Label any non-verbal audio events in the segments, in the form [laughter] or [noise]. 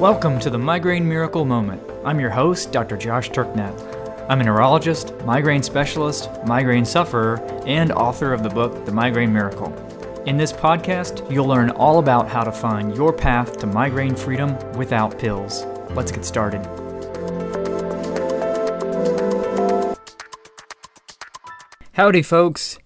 Welcome to the Migraine Miracle Moment. I'm your host, Dr. Josh Turknet. I'm a neurologist, migraine specialist, migraine sufferer, and author of the book, The Migraine Miracle. In this podcast, you'll learn all about how to find your path to migraine freedom without pills. Let's get started. Howdy, folks.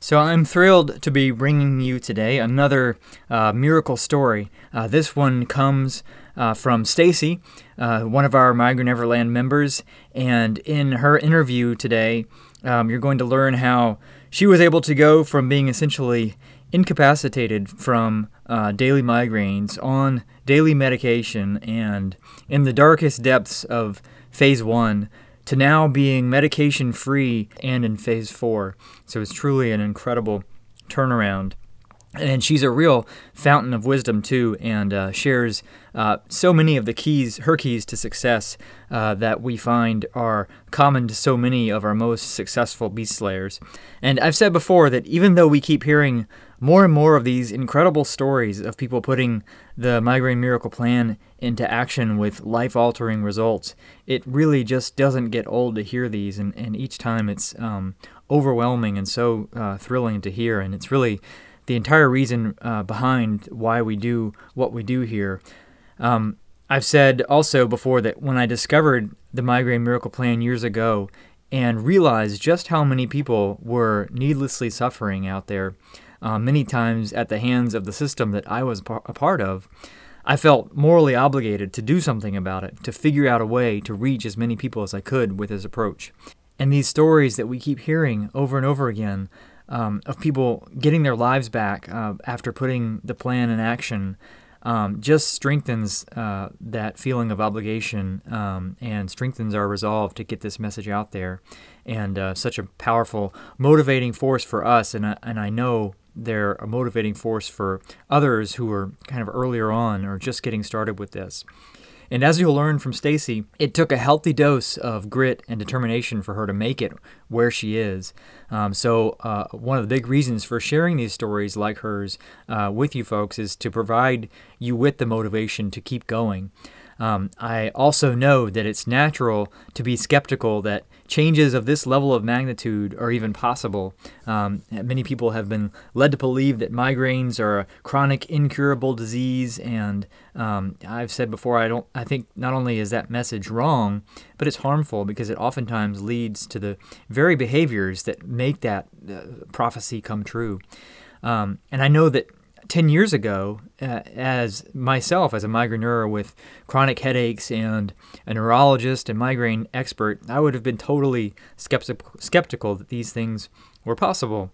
So, I'm thrilled to be bringing you today another uh, miracle story. Uh, this one comes uh, from Stacy, uh, one of our Migraine Neverland members, and in her interview today, um, you're going to learn how she was able to go from being essentially incapacitated from uh, daily migraines on daily medication and in the darkest depths of phase one to now being medication free and in phase four. So it's truly an incredible turnaround. And she's a real fountain of wisdom too, and uh, shares uh, so many of the keys, her keys to success, uh, that we find are common to so many of our most successful beast slayers. And I've said before that even though we keep hearing more and more of these incredible stories of people putting the migraine miracle plan into action with life altering results, it really just doesn't get old to hear these. And, and each time it's um, overwhelming and so uh, thrilling to hear. And it's really the entire reason uh, behind why we do what we do here. Um, I've said also before that when I discovered the migraine miracle plan years ago and realized just how many people were needlessly suffering out there, uh, many times at the hands of the system that I was a part of, I felt morally obligated to do something about it, to figure out a way to reach as many people as I could with this approach. And these stories that we keep hearing over and over again um, of people getting their lives back uh, after putting the plan in action um, just strengthens uh, that feeling of obligation um, and strengthens our resolve to get this message out there. And uh, such a powerful, motivating force for us. And and I know they're a motivating force for others who are kind of earlier on or just getting started with this. And as you'll learn from Stacy, it took a healthy dose of grit and determination for her to make it where she is. Um, so, uh, one of the big reasons for sharing these stories like hers uh, with you folks is to provide you with the motivation to keep going. Um, I also know that it's natural to be skeptical that changes of this level of magnitude are even possible. Um, many people have been led to believe that migraines are a chronic, incurable disease, and um, I've said before, I don't. I think not only is that message wrong, but it's harmful because it oftentimes leads to the very behaviors that make that uh, prophecy come true. Um, and I know that 10 years ago, uh, as myself, as a migraineur with chronic headaches and a neurologist and migraine expert, I would have been totally skeptic- skeptical that these things were possible.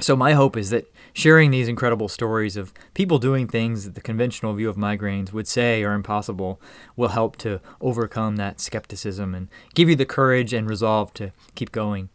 So, my hope is that sharing these incredible stories of people doing things that the conventional view of migraines would say are impossible will help to overcome that skepticism and give you the courage and resolve to keep going.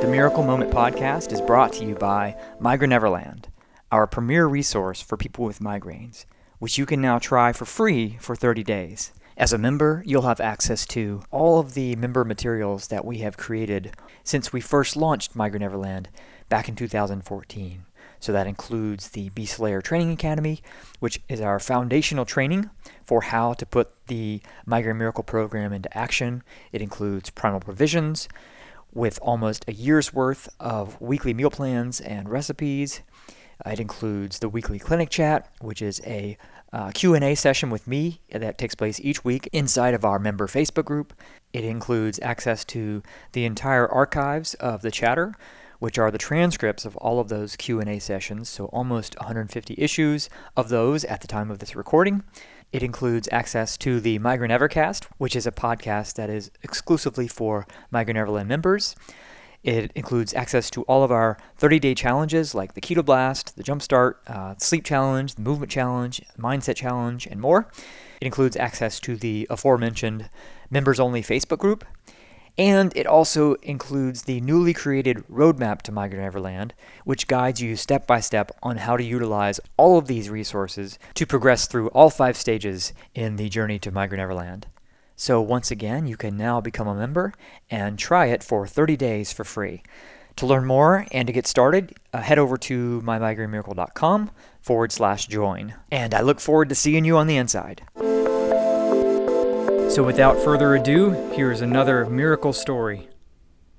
The Miracle Moment podcast is brought to you by Migraine Neverland, our premier resource for people with migraines, which you can now try for free for 30 days. As a member, you'll have access to all of the member materials that we have created since we first launched Migraine Neverland back in 2014. So that includes the Beast Slayer Training Academy, which is our foundational training for how to put the Migraine Miracle program into action. It includes primal provisions, with almost a year's worth of weekly meal plans and recipes. Uh, it includes the weekly clinic chat, which is a uh, Q&A session with me that takes place each week inside of our member Facebook group. It includes access to the entire archives of the chatter, which are the transcripts of all of those Q&A sessions, so almost 150 issues of those at the time of this recording. It includes access to the Migraine Evercast, which is a podcast that is exclusively for Migraine Neverland members. It includes access to all of our 30 day challenges like the Keto Blast, the Jumpstart, uh, Sleep Challenge, the Movement Challenge, Mindset Challenge, and more. It includes access to the aforementioned members only Facebook group. And it also includes the newly created Roadmap to Migraine Neverland, which guides you step by step on how to utilize all of these resources to progress through all five stages in the journey to Migraine Neverland. So, once again, you can now become a member and try it for 30 days for free. To learn more and to get started, uh, head over to mymigrainemiracle.com forward slash join. And I look forward to seeing you on the inside. So, without further ado, here's another miracle story.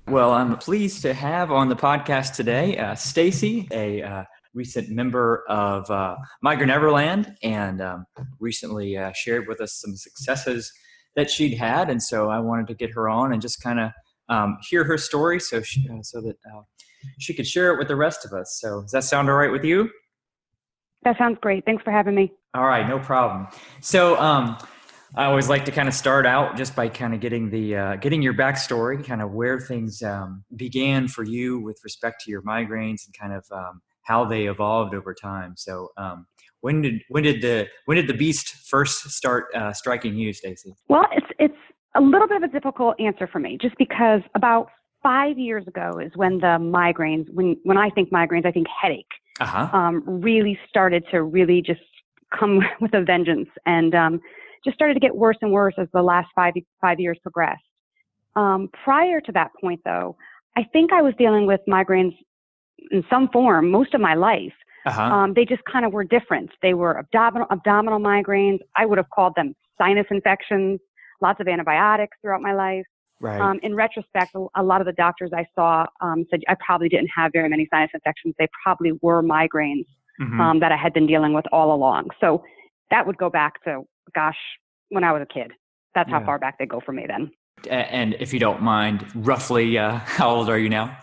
Well, I'm pleased to have on the podcast today uh, Stacy, a uh, recent member of uh, Migraine Neverland, and um, recently uh, shared with us some successes that she'd had. And so I wanted to get her on and just kind of um, hear her story, so she, uh, so that uh, she could share it with the rest of us. So does that sound all right with you? That sounds great. Thanks for having me. All right, no problem. So um, I always like to kind of start out just by kind of getting the uh, getting your backstory, kind of where things um, began for you with respect to your migraines, and kind of um, how they evolved over time. So um, when did when did the when did the beast first start uh, striking you, Stacy? Well, it's it's a little bit of a difficult answer for me, just because about five years ago is when the migraines, when when I think migraines, I think headache, uh-huh. um, really started to really just come [laughs] with a vengeance, and um, just started to get worse and worse as the last five five years progressed. Um, prior to that point, though, I think I was dealing with migraines in some form most of my life. Uh-huh. Um, they just kind of were different. They were abdominal abdominal migraines. I would have called them sinus infections. Lots of antibiotics throughout my life. Right. Um, in retrospect, a, lot of the doctors I saw um, said I probably didn't have very many sinus infections. They probably were migraines mm-hmm. um, that I had been dealing with all along. So that would go back to, gosh, when I was a kid. That's yeah. how far back they go for me then. And if you don't mind, roughly, uh, [laughs] how old are you now?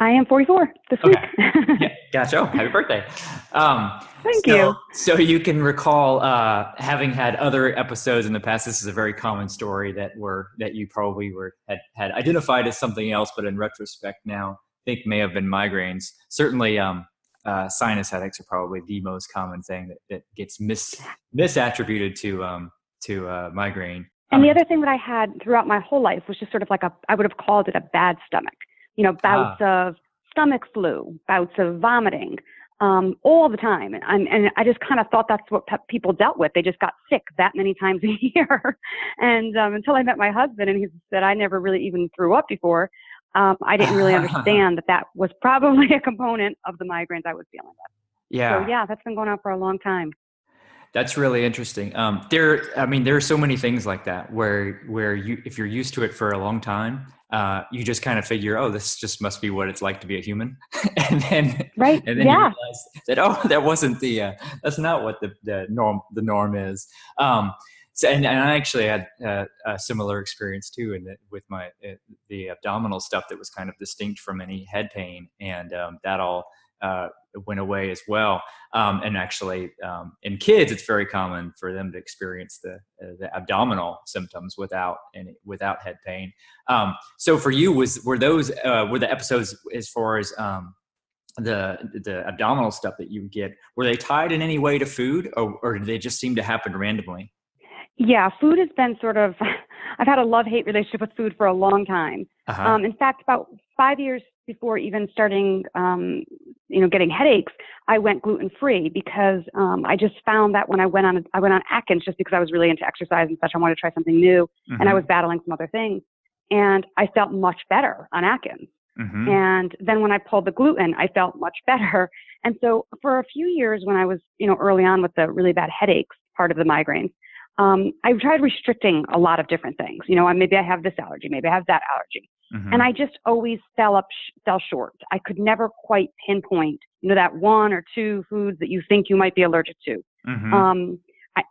I am 44 this okay. week. yeah, gotcha. Oh, happy birthday. Um, Thank so, you. So you can recall uh, having had other episodes in the past. This is a very common story that were that you probably were had, had identified as something else, but in retrospect now think may have been migraines. Certainly, um, uh, sinus headaches are probably the most common thing that, that gets mis misattributed to um, to uh, migraine. And the um, other thing that I had throughout my whole life was just sort of like a I would have called it a bad stomach you know, bouts ah. of stomach flu, bouts of vomiting, um, all the time. And, and I just kind of thought that's what pe- people dealt with. They just got sick that many times a [laughs] year. and um, until I met my husband and he said I never really even threw up before, um, I didn't really [laughs] understand that that was probably a component of the migraines I was dealing with. Yeah. So yeah, that's been going on for a long time. That's really interesting. Um, there, I mean, there are so many things like that where where you, if you're used to it for a long time, uh, you just kind of figure, oh, this just must be what it's like to be a human, [laughs] and then right, and then yeah. you realize that oh, that wasn't the uh, that's not what the, the norm the norm is. Um, and, and I actually had uh, a similar experience too, in the, with my uh, the abdominal stuff that was kind of distinct from any head pain, and um, that all uh, went away as well. Um, and actually, um, in kids, it's very common for them to experience the uh, the abdominal symptoms without any without head pain. Um, so for you, was were those uh, were the episodes as far as um, the the abdominal stuff that you get were they tied in any way to food, or, or did they just seem to happen randomly? Yeah, food has been sort of. [laughs] I've had a love hate relationship with food for a long time. Uh-huh. Um, in fact, about five years before even starting, um, you know, getting headaches, I went gluten free because um, I just found that when I went on, I went on Atkins just because I was really into exercise and such. I wanted to try something new, mm-hmm. and I mm-hmm. was battling some other things, and I felt much better on Atkins. Mm-hmm. And then when I pulled the gluten, I felt much [laughs] better. And so for a few years, when I was, you know, early on with the really bad headaches part of the migraines, um, I've tried restricting a lot of different things. You know, maybe I have this allergy, maybe I have that allergy. Mm-hmm. And I just always fell up, fell short. I could never quite pinpoint, you know, that one or two foods that you think you might be allergic to. Mm-hmm. Um, I,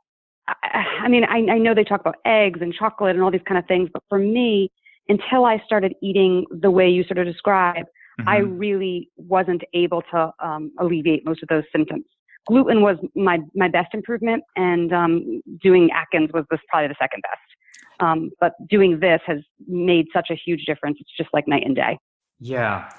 I, I mean, I, I know they talk about eggs and chocolate and all these kind of things, but for me, until I started eating the way you sort of describe, mm-hmm. I really wasn't able to um, alleviate most of those symptoms gluten was my my best improvement, and um, doing Atkins was this probably the second best. Um, but doing this has made such a huge difference. It's just like night and day. Yeah,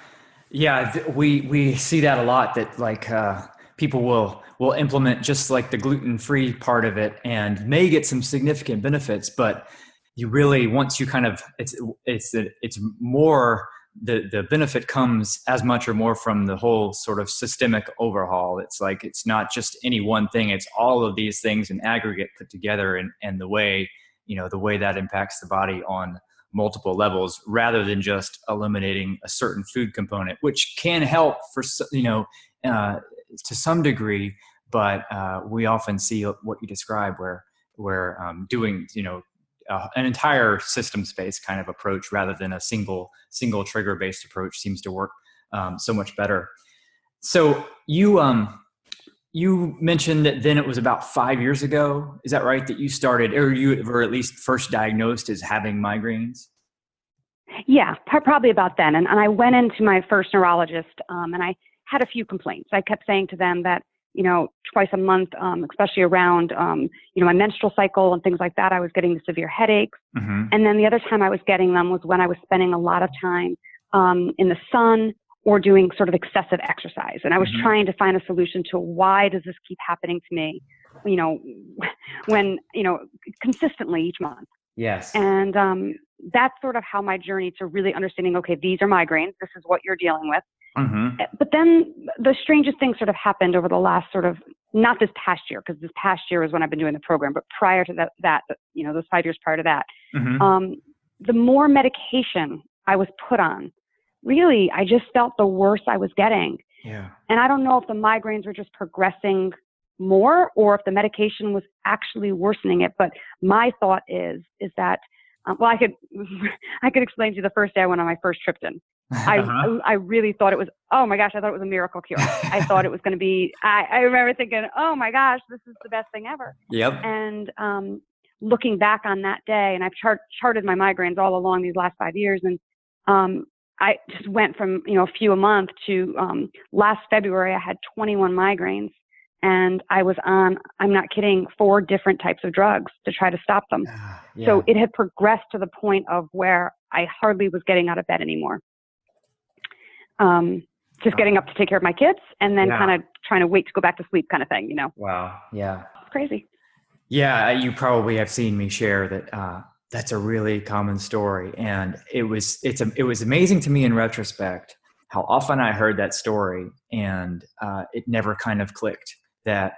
yeah, th- we we see that a lot. That like uh, people will will implement just like the gluten free part of it, and may get some significant benefits, but you really once you kind of it's it's it's more the the benefit comes as much or more from the whole sort of systemic overhaul it's like it's not just any one thing it's all of these things in aggregate put together and and the way you know the way that impacts the body on multiple levels rather than just eliminating a certain food component, which can help for you know uh, to some degree. But uh, we often see what you describe, where where um, doing you know an entire system space kind of approach rather than a single single trigger based approach seems to work um, so much better. So you um you mentioned that then it was about five years ago. Is that right? That you started, or you were at least first diagnosed as having migraines. Yeah, probably about then. And, and I went into my first neurologist, um, and I had a few complaints. I kept saying to them that you know twice a month, um, especially around um, you know my menstrual cycle and things like that, I was getting the severe headaches. Mm-hmm. And then the other time I was getting them was when I was spending a lot of time um, in the sun or doing sort of excessive exercise. And I was mm-hmm. trying to find a solution to why does this keep happening to me, you know, when, you know, consistently each month. Yes. And um, that's sort of how my journey to really understanding, okay, these are migraines. This is what you're dealing with. Mm-hmm. Eh, but then the strangest thing sort of happened over the last sort of, not this past year, because this past year was when I've been doing the program, but prior to that, that you know, those five years prior to that, mm-hmm. um, the more medication I was put on, really, I just felt the worse I was getting. Yeah. And I don't know if the migraines were just progressing more or if the medication was actually worsening it. But my thought is, is that, um, well, I could, [laughs] I could explain to you the first day I went on my first Triptan. I, [laughs] uh-huh. I, really thought it was, oh my gosh, I thought it was a miracle cure. I thought it was going to be, I, I remember thinking, oh my gosh, this is the best thing ever. Yep. And, um, looking back on that day and I've chart, charted my migraines all along these last five years and, um, I just went from you know a few a month to um, last February I had 21 migraines and I was on I'm not kidding four different types of drugs to try to stop them. Uh, yeah. So it had progressed to the point of where I hardly was getting out of bed anymore. Um, just getting up to take care of my kids and then yeah. kind of trying to wait to go back to sleep kind of thing, you know. Wow. Yeah. It's crazy. Yeah, you probably have seen me share that uh, that's a really common story and it was it's a, it was amazing to me in retrospect how often i heard that story and uh, it never kind of clicked that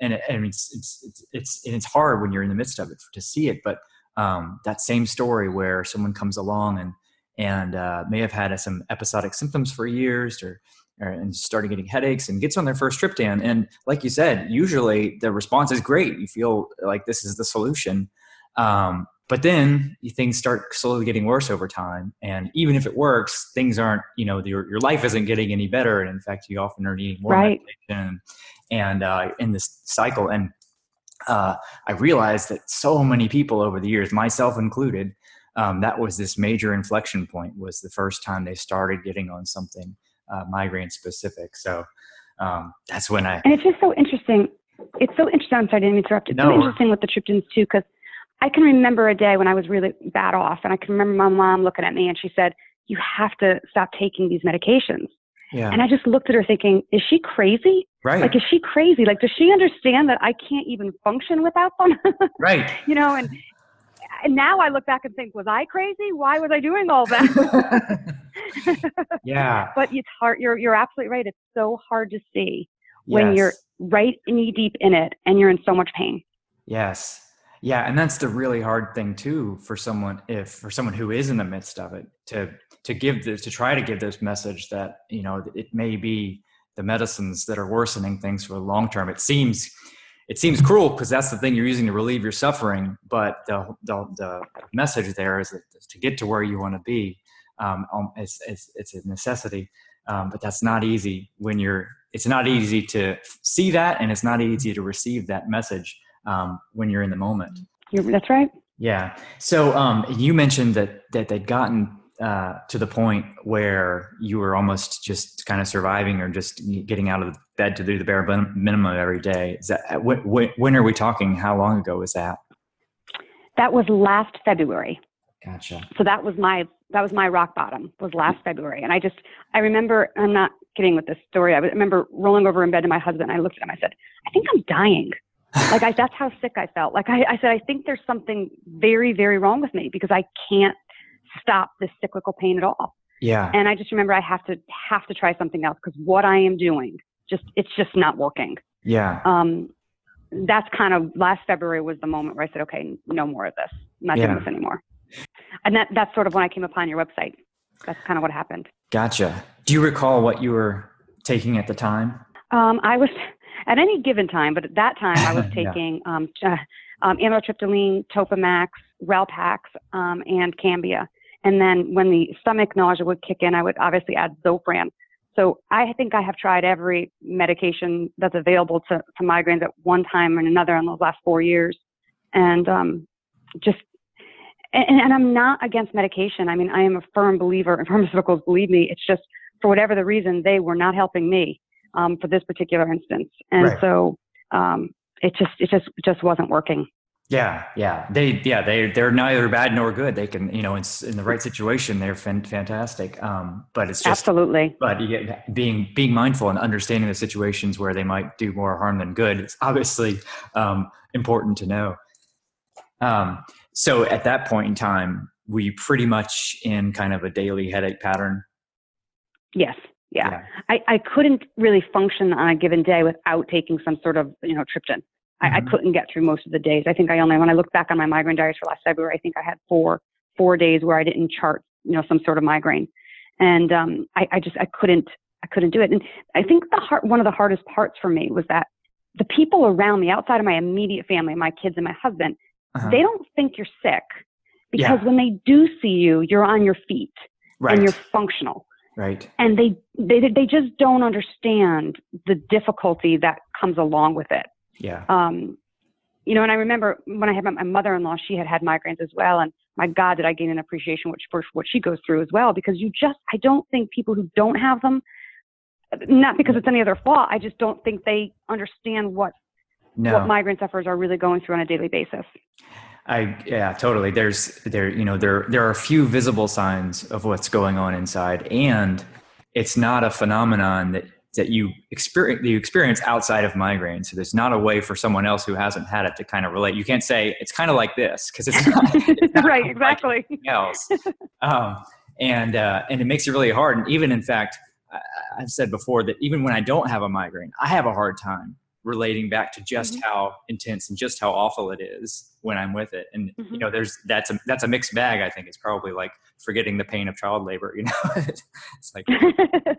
and, it, and it's, it's it's it's and it's hard when you're in the midst of it to see it but um, that same story where someone comes along and and uh, may have had some episodic symptoms for years or, or and started getting headaches and gets on their first triptan and like you said usually the response is great. You feel like this is the solution. Um, but then things start slowly getting worse over time. And even if it works things aren't you know your, your life isn't getting any better. And in fact you often are needing more right. medication. And uh, in this cycle and uh, i realized that so many people over the years myself included um, that was this major inflection point was the first time they started getting on something uh, migraine specific. So um, that's when i and it's just so interesting. It's so interesting. I'm sorry i didn't interrupt. It's no. so interesting with the triptans too because I can remember a day when I was really bad off, and I can remember my mom looking at me and she said, "You have to stop taking these medications." Yeah. And I just looked at her thinking, "Is she crazy? Right. Like, is she crazy? Like, does she understand that I can't even function without them?" [laughs] right. You know, and and now I look back and think, was I crazy? Why was I doing all that? [laughs] [laughs] yeah. But it's hard. You're you're absolutely right. It's so hard to see when yes. you're right knee deep in it and you're in so much pain. Yes. Yeah, and that's the really hard thing too for someone if for someone who is in the midst of it to to give this to try to give this message that you know it may be the medicines that are worsening things for the long term. It seems it seems cruel because that's the thing you're using to relieve your suffering, but the the, the message there is to get to where you want to be, um, um, it's, it's it's a necessity. Um, but that's not easy when you're. It's not easy to see that, and it's not easy to receive that message um, when you're in the moment. That's right. Yeah. So um, you mentioned that that they'd gotten uh, to the point where you were almost just kind of surviving or just getting out of bed to do the bare minimum every day. Is that when, when are we talking? How long ago was that? That was last February. Gotcha. So that was my that was my rock bottom was last February, and I just I remember I'm not kidding with this story. I remember rolling over in bed to my husband. And I looked at him. I said, I think I'm dying like I, that's how sick I felt. Like I, I said, I think there's something very, very wrong with me because I can't stop this cyclical pain at all. Yeah. And I just remember I have to have to try something else because what I am doing just it's just not working. Yeah. Um, that's kind of last February was the moment where I said, okay, no more of this. I'm not yeah. doing this anymore. and that that's sort of when I came upon your website. That's kind of what happened. Gotcha. Do you recall what you were taking at the time? Um, I was at any given time, but at that time I was [laughs] taking yeah. um, uh, um, amitriptyline, Topamax, Relpax, um, and Cambia. And then when the stomach nausea would kick in, I would obviously add Zofran. So I think I have tried every medication that's available to, to migraines at one time or another in those last four years. And um, just, and, and I'm not against medication. I mean, I am a firm believer in [laughs] pharmaceuticals, believe me. It's just for whatever the reason, they were not helping me um, for this particular instance. And right. so um, it just, it just, just wasn't working. Yeah, yeah, they, yeah, they, they're neither bad nor good. They can, you know, in, in the right situation, they're fan- fantastic. Um, but it's just absolutely. But you get, being being mindful and understanding the situations where they might do more harm than good. It's obviously um, important to know. Um, so at that point in time, we pretty much in kind of a daily headache pattern. Yes. Yeah. yeah. I, I couldn't really function on a given day without taking some sort of, you know, triptan. Mm-hmm. I, I, couldn't get through most of the days. I think I only, when I look back on my migraine diaries for last February, I think I had four, four days where I didn't chart, you know, some sort of migraine. And, um, I, I just, I couldn't, I couldn't do it. And I think the heart, one of the hardest parts for me was that the people around me, outside of my immediate family, my kids and my husband, uh-huh. they don't think you're sick because yeah. when they do see you, you're on your feet right. and you're functional. Right. And they, they, they just don't understand the difficulty that comes along with it. Yeah. Um, you know, and I remember when I had my, my mother-in-law, she had had migraines as well, and my God, did I gain an appreciation which, for what she goes through as well, because you just, I don't think people who don't have them, not because it's any other fault, I just don't think they understand what no. what migraine sufferers are really going through on a daily basis. I yeah, totally. There's there you know there there are a few visible signs of what's going on inside, and it's not a phenomenon that that you experience you experience outside of migraine. So there's not a way for someone else who hasn't had it to kind of relate. You can't say it's kind of like this because it's not, it's not [laughs] right exactly like else. [laughs] Um, and uh, and it makes it really hard. And even in fact, I, I've said before that even when I don't have a migraine, I have a hard time relating back to just mm-hmm. how intense and just how awful it is when I'm with it. And mm-hmm. you know, there's that's a that's a mixed bag. I think it's probably like forgetting the pain of child labor. You [laughs] know, it's like [laughs]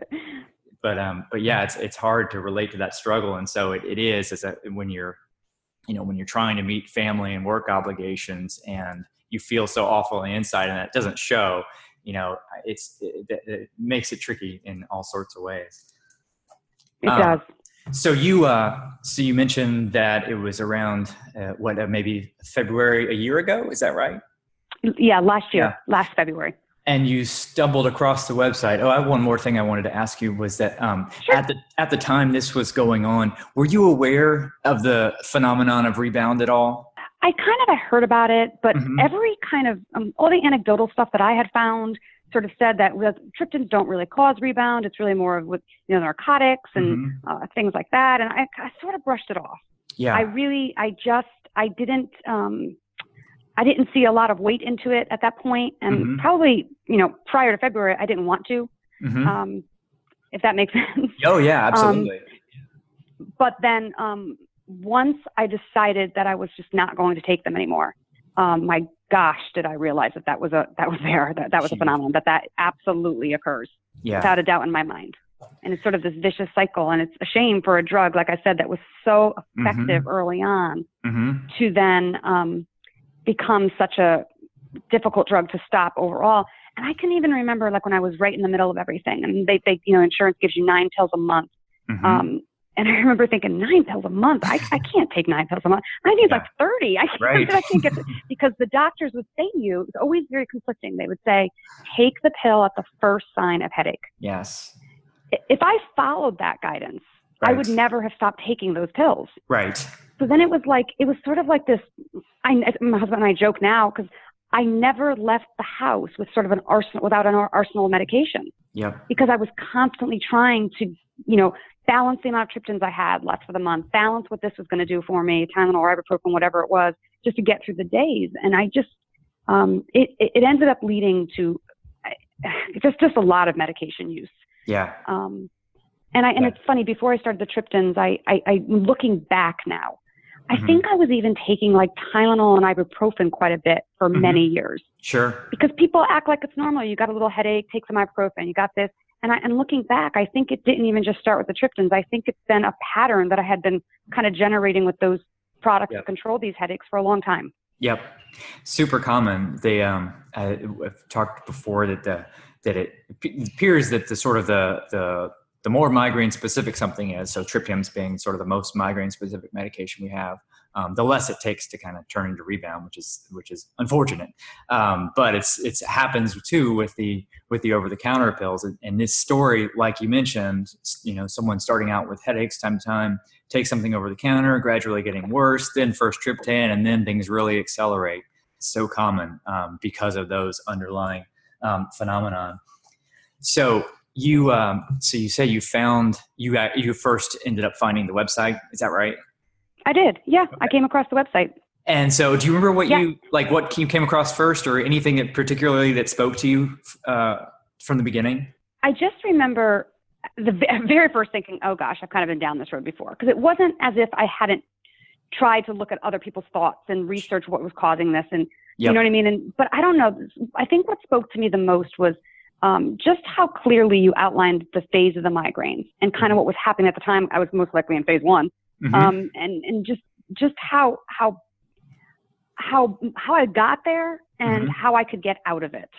but um, but yeah, it's it's hard to relate to that struggle, and so it, it is as a, when you're, you know, when you're trying to meet family and work obligations, and you feel so awful on the inside, and that doesn't show. You know, it's it, it makes it tricky in all sorts of ways. It um, does. So you, uh, so you mentioned that it was around uh, what, uh, maybe February a year ago. Is that right? Yeah, last year, yeah. last February and you stumbled across the website. Oh, I have one more thing I wanted to ask you was that um, sure. at the at the time this was going on, were you aware of the phenomenon of rebound at all? I kind of had heard about it, but mm-hmm. every kind of um, all the anecdotal stuff that I had found sort of said that triptans don't really cause rebound. It's really more of with you know narcotics and mm-hmm. uh, things like that. And I, I sort of brushed it off. Yeah. I really, I just, I didn't. Um, I didn't see a lot of weight into it at that point, and mm-hmm. probably you know prior to February I didn't want to, mm-hmm. um, if that makes [laughs] sense. Oh yeah, um, absolutely. Um, but then um, once I decided that I was just not going to take them anymore, um, my gosh, did I realize that that was a that was there that that was a phenomenon that that absolutely occurs yeah. without a doubt in my mind. And it's sort of this vicious cycle, and it's a shame for a drug, like I said, that was so effective mm-hmm. early on, mm-hmm. to then um, become such a difficult drug to stop overall. And I can even remember like when I was right in the middle of everything and they, they you know, insurance gives you nine pills a month. Mm-hmm. Um, and I remember thinking nine pills a month. I, I can't take nine pills a month. I need yeah. like 30. I can't, right. I can't get [laughs] because the doctors would say to you, it's always very conflicting. They would say, take the pill at the first sign of headache. Yes. If I followed that guidance, right. I would never have stopped taking those pills. Right. So then it was like, it was sort of like this. I, my husband and I joke now because I never left the house with sort of an arsenal, without an arsenal of medication. Yeah. Because I was constantly trying to, you know, balance the amount of triptans I had left for the month, balance what this was going to do for me, Tylenol, ibuprofen, whatever it was, just to get through the days. And I just, um, it, it ended up leading to just, just a lot of medication use. Yeah. Um, and I, and it's funny, before I started the triptans, I, I, I looking back now, I mm-hmm. think I was even taking like Tylenol and ibuprofen quite a bit for mm-hmm. many years. Sure. Because people act like it's normal. You got a little headache, take some ibuprofen. You got this. And I, and looking back, I think it didn't even just start with the triptans. I think it's been a pattern that I had been kind of generating with those products yep. to control these headaches for a long time. Yep, super common. They um, I, have talked before that the that it appears that the sort of the the the more migraine specific something is, so triptans being sort of the most migraine specific medication we have, um, the less it takes to kind of turn into rebound, which is which is unfortunate. Um, but it's it happens too with the with the over the counter pills. And, and, this story, like you mentioned, you know, someone starting out with headaches time to time, take something over the counter, gradually getting worse, then first triptan, and then things really accelerate. It's so common um, because of those underlying um, phenomenon. So you um, so you say you found you you first ended up finding the website. Is that right? I did. Yeah, okay. I came across the website. And so, do you remember what yeah. you like? What you came across first, or anything that particularly that spoke to you uh, from the beginning? I just remember the [laughs] very first thinking, "Oh gosh, I've kind of been down this road before," because it wasn't as if I hadn't tried to look at other people's thoughts and research what was causing this, and yep. you know what I mean. And but I don't know. I think what spoke to me the most was um, just how clearly you outlined the phase of the migraines and kind of what was happening at the time. I was most likely in phase one mm-hmm. um, and and just just how how how how I got there and mm-hmm. how I could get out of it.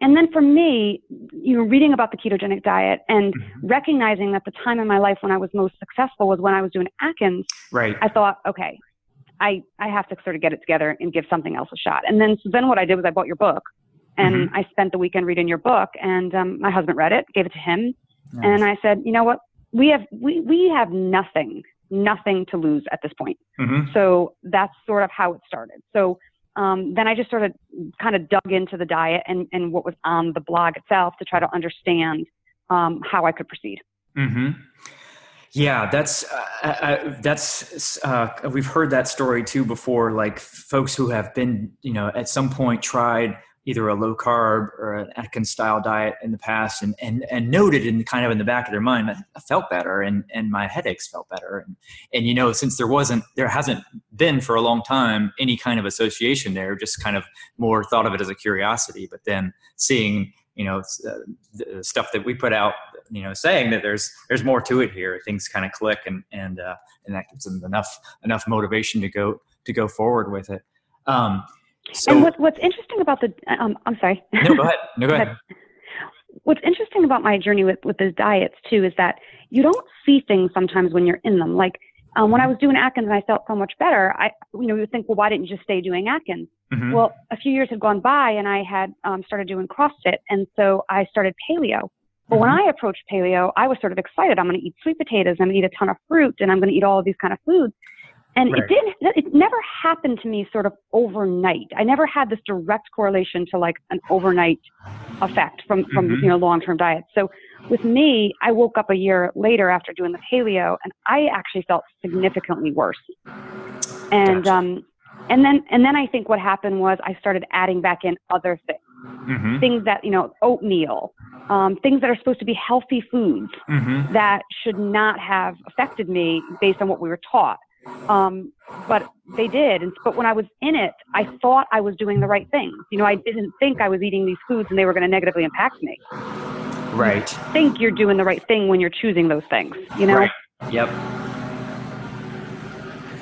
And then for me, you know, reading about the ketogenic diet and mm-hmm. recognizing that the time in my life when I was most successful was when I was doing Atkins. Right. I thought, okay, I I have to sort of get it together and give something else a shot. And then so then what I did was I bought your book, and mm-hmm. I spent the weekend reading your book. And um, my husband read it, gave it to him, nice. and I said, you know what, we have we we have nothing nothing to lose at this point. Mm-hmm. So that's sort of how it started. So um, then I just sort of kind of dug into the diet and, and what was on the blog itself to try to understand um, how I could proceed. Mm-hmm. Yeah, that's uh, I, uh, uh, that's uh, we've heard that story too before. Like folks who have been, you know, at some point tried either a low carb or an Atkins style diet in the past and, and, and noted in kind of in the back of their mind, I felt better and, and my headaches felt better. And, and, you know, since there wasn't, there hasn't been for a long time any kind of association there, just kind of more thought of it as a curiosity, but then seeing, you know, uh, the stuff that we put out, you know, saying that there's, there's more to it here, things kind of click and, and, uh, and that gives them enough, enough motivation to go, to go forward with it. Um, so, and what, what's interesting about the, um, I'm sorry. No, go ahead. No, go ahead. [laughs] What's interesting about my journey with, with the diets too is that you don't see things sometimes when you're in them. Like um, when I was doing Atkins and I felt so much better, I, you know, you would think, well, why didn't you just stay doing Atkins? Mm-hmm. Well, a few years had gone by and I had um, started doing CrossFit. And so I started paleo. But mm-hmm. when I approached paleo, I was sort of excited. I'm going to eat sweet potatoes. I'm going to eat a ton of fruit and I'm going to eat all of these kind of foods. And right. it didn't, it never happened to me sort of overnight. I never had this direct correlation to like an overnight effect from, from, mm-hmm. you know, long-term diets. So with me, I woke up a year later after doing the paleo and I actually felt significantly worse. And, gotcha. um, and then, and then I think what happened was I started adding back in other things, mm-hmm. things that, you know, oatmeal, um, things that are supposed to be healthy foods mm-hmm. that should not have affected me based on what we were taught. Um, but they did. And, but when I was in it, I thought I was doing the right things. You know, I didn't think I was eating these foods and they were going to negatively impact me. Right. You think you're doing the right thing when you're choosing those things, you know? Right. Yep.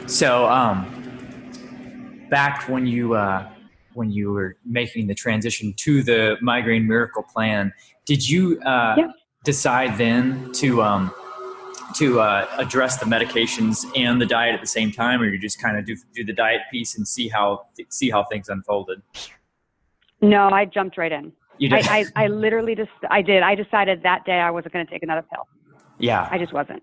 So, um, back when you, uh, when you were making the transition to the migraine miracle plan, did you, uh, yeah. decide then to, um, to uh, address the medications and the diet at the same time, or you just kind of do do the diet piece and see how see how things unfolded? No, I jumped right in. You did. I, I, I literally just I did. I decided that day I wasn't going to take another pill. Yeah. I just wasn't,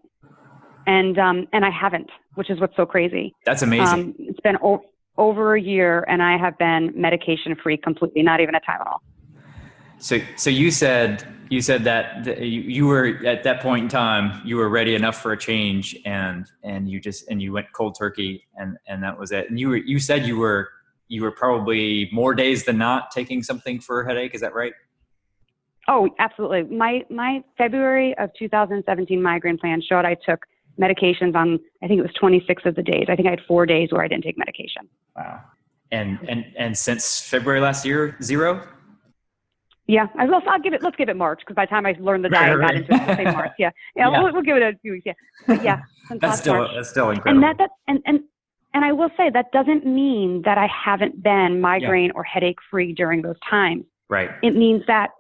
and um and I haven't, which is what's so crazy. That's amazing. Um, it's been o- over a year, and I have been medication free completely, not even a Tylenol. So so you said you said that you were at that point in time you were ready enough for a change and and you just and you went cold turkey and and that was it and you were you said you were you were probably more days than not taking something for a headache is that right oh absolutely my my february of 2017 migraine plan showed i took medications on I think it was 26 of the days. I think I had four days where I didn't take medication. Wow. And and and since February last year, zero. Yeah, I will. I'll give it. Let's give it March because by the time I learned the diet, right, right. got into it, say March. Yeah, yeah. [laughs] yeah. We'll, we'll, give it a few weeks. Yeah, but yeah. [laughs] that's still March. that's still incredible. And that, that and and and I will say that doesn't mean that I haven't been migraine yeah. or headache free during those times. Right. It means that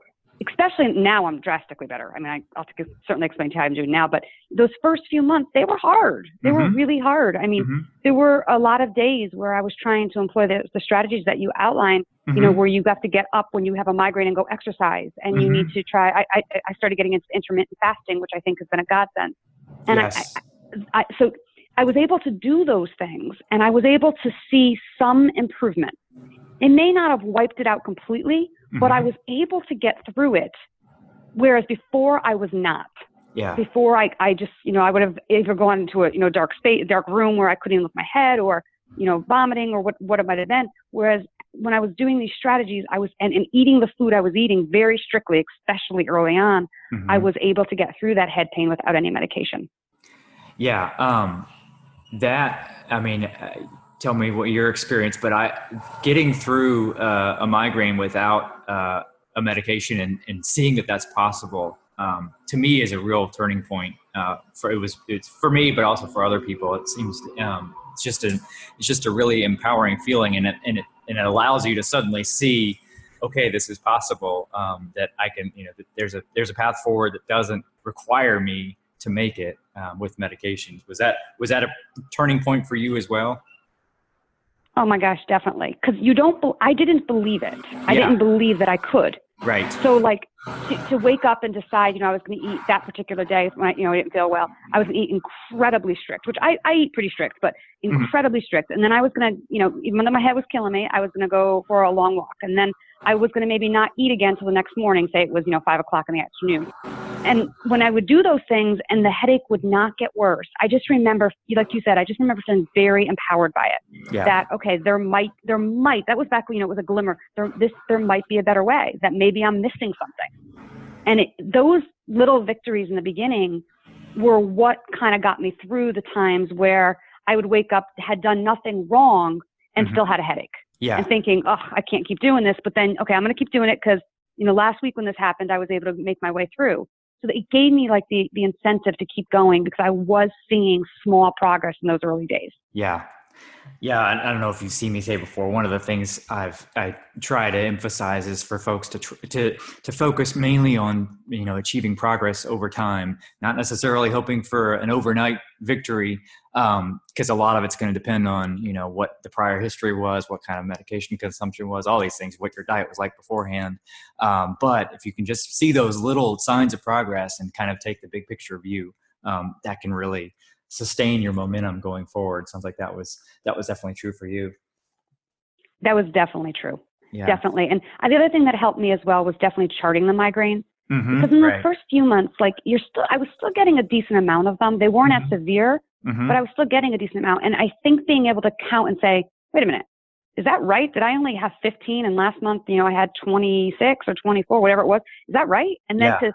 especially now I'm drastically better. I mean, I, will certainly explain to you how I'm doing now, but those first few months, they were hard. They mm-hmm. were really hard. I mean, mm-hmm. there were a lot of days where I was trying to employ the, the strategies that you outlined, mm-hmm. you know, mm-hmm. where you have to get up when you have a migraine and go exercise and you need mm-hmm. to try, I, I, I, started getting into intermittent fasting, which I think has been a godsend. And yes. I, I, so I was able to do those things and I was able to see some improvement. It may not have wiped it out completely, mm-hmm. but I mm-hmm. was able to get through it. Whereas before I was not. Yeah. Before I, I just, you know, I would have either gone into a, you know, dark space, dark room where I couldn't even lift my head or, you know, vomiting or what, what it might have been. Whereas when I was doing these strategies, I was, and, and eating the food I was eating very strictly, especially early on, mm-hmm. I was able to get through that head pain without any medication. Yeah. Um, that, I mean, tell me what your experience, but I getting through uh, a migraine without uh, a medication and, and seeing that that's possible um, to me is a real turning point. Uh, for it was it's for me, but also for other people. It seems um, it's just a it's just a really empowering feeling, and it and it and it allows you to suddenly see, okay, this is possible. Um, that I can you know there's a there's a path forward that doesn't require me to make it um, with medications. Was that was that a turning point for you as well? Oh my gosh, definitely. Because you don't, be- I didn't believe it. I yeah. didn't believe that I could. Right. So like to, to wake up and decide, you know, I was going to eat that particular day when I, you know, I didn't feel well. I was going to eat incredibly strict, which I, I eat pretty strict, but mm-hmm. incredibly mm-hmm. strict. And then I was going to, you know, even though my head was killing me, I was going to go for a long walk. And then I was going to maybe not eat again till the next morning, say it was, you know, five o'clock in the afternoon. And when I would do those things and the headache would not get worse, I just remember, like you said, I just remember feeling very empowered by it. Yeah. That, okay, there might, there might, that was back, when, you know, it was a glimmer. There, this, there might be a better way that maybe I'm missing something. And it, those little victories in the beginning were what kind of got me through the times where I would wake up, had done nothing wrong and mm-hmm. still had a headache yeah. and thinking, oh, I can't keep doing this. But then, okay, I'm going to keep doing it because, you know, last week when this happened, I was able to make my way through. So it gave me like the, the incentive to keep going because I was seeing small progress in those early days. Yeah. Yeah, I don't know if you've seen me say before. One of the things I've I try to emphasize is for folks to to to focus mainly on you know achieving progress over time, not necessarily hoping for an overnight victory, because um, a lot of it's going to depend on you know what the prior history was, what kind of medication consumption was, all these things, what your diet was like beforehand. Um, but if you can just see those little signs of progress and kind of take the big picture view, um, that can really sustain your momentum going forward. Sounds like that was that was definitely true for you. That was definitely true. Yeah. Definitely. And the other thing that helped me as well was definitely charting the migraine. Mm-hmm, because in the right. first few months, like you're still, I was still getting a decent amount of them. They weren't mm-hmm. as severe, mm-hmm. but I was still getting a decent amount. And I think being able to count and say, wait a minute, is that right? Did I only have 15 and last month, you know, I had 26 or 24, whatever it was. Is that right? And then yeah. to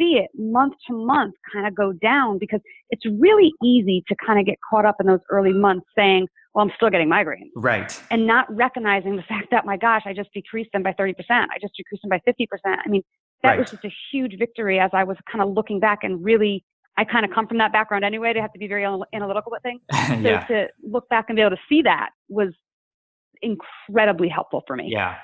see it month to month kind of go down because it's really easy to kind of get caught up in those early months saying, well, I'm still getting migraines. Right. And not recognizing the [laughs] fact that, my gosh, I just decreased them by 30%. I just decreased them by 50%. I mean, that right. was just a huge victory as I was kind of looking back and really, I kind of come from that background anyway to have to be very analytical with things. [laughs] yeah. So to look back and be able to see that was incredibly helpful for me. Yeah.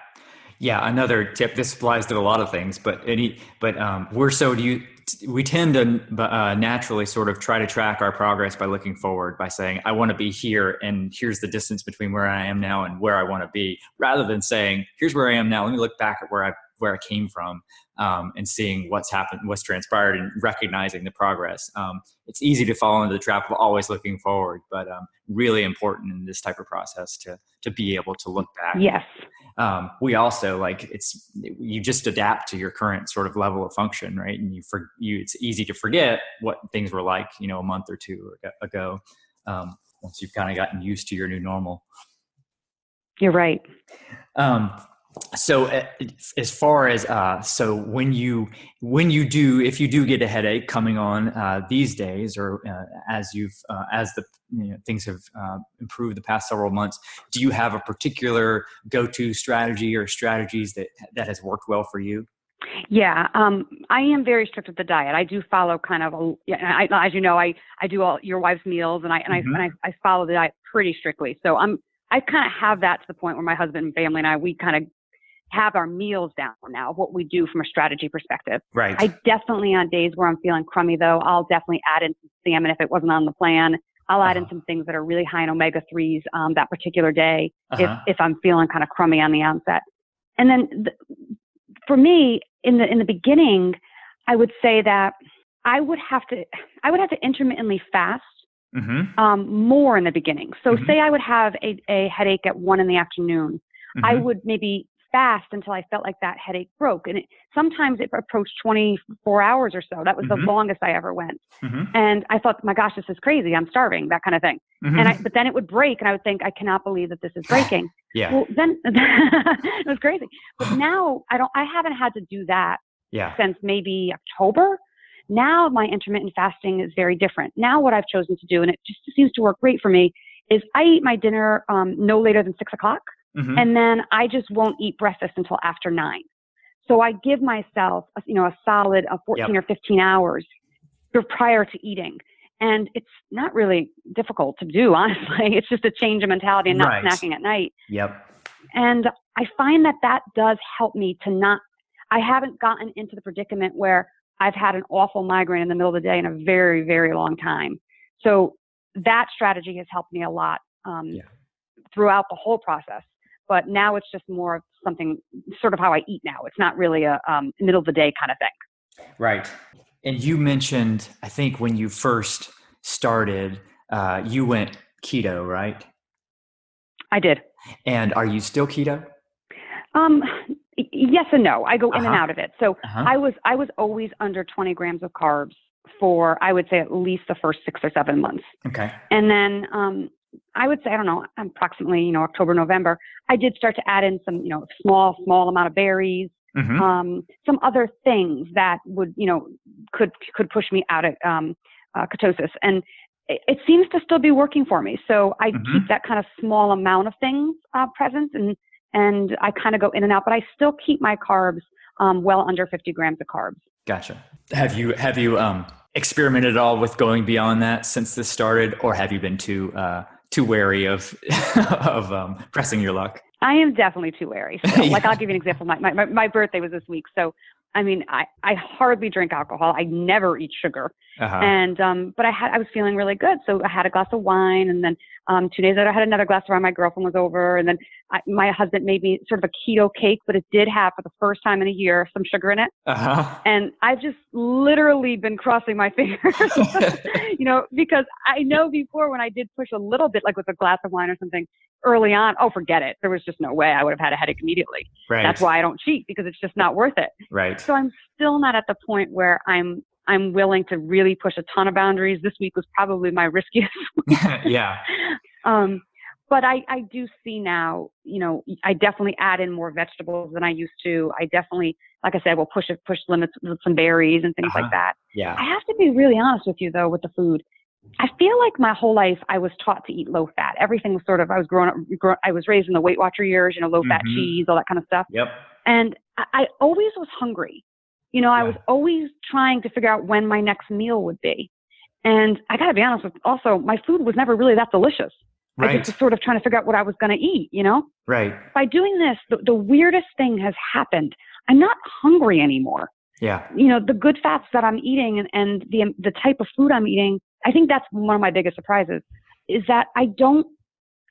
Yeah, another tip. This applies to a lot of things, but any, but um, we're so do you. We tend to uh, naturally sort of try to track our progress by looking forward, by saying, "I want to be here, and here's the distance between where I am now and where I want to be," rather than saying, "Here's where I am now. Let me look back at where I where I came from um, and seeing what's happened, what's transpired, and recognizing the progress. Um, it's easy to fall into the trap of always looking forward, but um, really important in this type of process to to be able to look back. Yes. Um, we also like it's you just adapt to your current sort of level of function, right? And you for you, it's easy to forget what things were like, you know, a month or two ago. Um, once you've kind of gotten used to your new normal. You're right. Um, so uh, as far as uh, so when you when you do if you do get a headache coming on uh, these days or uh, as you've uh, as the you know, things have uh, improved the past several months do you have a particular go-to strategy or strategies that that has worked well for you yeah, um, I am very strict with the diet. I do follow kind of a, I, as you know, I, I do all your wife's meals and I, and, mm-hmm. I, and I, I follow the diet pretty strictly. So I'm, I kind of have that to the point where my husband and family and I, we kind of have our meals down now, what we do from a strategy perspective. Right. I definitely, on days where I'm feeling crummy though, I'll definitely add in some salmon if it wasn't on the plan. I'll add uh-huh. in some things that are really high in omega 3s um, that particular day uh-huh. if, if I'm feeling kind of crummy on the onset. And then th- for me, in the in the beginning, I would say that I would have to I would have to intermittently fast mm-hmm. um, more in the beginning. So mm-hmm. say I would have a, a headache at one in the afternoon. Mm-hmm. I would maybe fast until I felt like that headache broke. And it, sometimes it approached 24 hours or so. That was the mm-hmm. longest I ever went. Mm-hmm. And I thought, my gosh, this is crazy. I'm starving, that kind of thing. Mm-hmm. And I, but then it would break and I would think, I cannot believe that this is [sighs] breaking. yeah. Well, then [laughs] it was crazy. But [sighs] now I don't, I haven't had to do that yeah. since maybe October. Now my intermittent fasting is very different. Now what I've chosen to do, and it just seems to work great for me, is I eat my dinner um, no later than six o'clock. Mm-hmm. And then I just won't eat breakfast until after nine. So I give myself, you know, a solid of 14 yep. or 15 hours prior to eating. And it's not really difficult to do, [laughs] honestly. It's just a change of mentality and not right. snacking at night. Yep. And I find that that does help me to not, I haven't gotten into the predicament where I've had an awful migraine in the middle of the day in a very, very long time. So that strategy has helped me a lot um, yeah. throughout the whole process but now it's just more of something sort of how I eat now. It's not really a um, middle of the day kind of thing. Right. And you mentioned, I think when you first started, uh, you went keto, right? I did. And are you still keto? Um, yes and no. I go in uh-huh. and out of it. So uh-huh. I was I was always under 20 grams of carbs for I would say at least the first six or seven months. Okay. And then um, I would say, I don't know, approximately, you know, October, November, I did start to add in some, you know, small, small amount of berries, mm-hmm. um, some other things that would, you know, could, could push me out of, um, uh, ketosis. And it, it, seems to still be working for me. So I mm-hmm. keep that kind of small amount of things, uh, present and, and I kind of go in and out, but I still keep my carbs, um, well under 50 grams of carbs. Gotcha. Have you, have you, um, experimented at all with going beyond that since this started or have you been too, uh, too wary of [laughs] of um, pressing your luck. I am definitely too wary. [laughs] So, yeah. Like I'll give you an example. My, my my birthday was this week, so I mean, I, I hardly drink alcohol. I never eat sugar. Uh-huh. And, um, but I had, I was feeling really good. So I had a glass of wine and then, um, two days later I had another glass of wine. My girlfriend was over and then I, my husband made me sort of a keto cake, but it did have for the first time in a year some sugar in it. Uh-huh. And I've just literally been crossing my [laughs] fingers, [laughs] you know, because I know before when I did push a little bit, like with a glass of wine or something early on, oh, forget it. There was just no way I would have had a headache immediately. Right. That's why I don't cheat because it's just not worth it. Right. So I'm still not at the point where I'm I'm willing to really push a ton of boundaries. This week was probably my riskiest. [laughs] yeah. Um, but I, I do see now, you know, I definitely add in more vegetables than I used to. I definitely, like I said, will push it, push limits with some berries and things uh-huh. like that. Yeah. I have to be really honest with you though, with the food. I feel like my whole life I was taught to eat low fat. Everything was sort of I was growing up. grow, I was raised in the Weight Watcher years, you know, low fat mm-hmm. cheese, all that kind of stuff. Yep. And I, I always was hungry. You know, yeah. I was always trying to figure out when my next meal would be. And I got to be honest with also, my food was never really that delicious. Right. I just was sort of trying to figure out what I was going to eat, you know? Right. By doing this, the, the weirdest thing has happened. I'm not hungry anymore. Yeah. You know, the good fats that I'm eating and, and the, the type of food I'm eating, I think that's one of my biggest surprises is that I don't,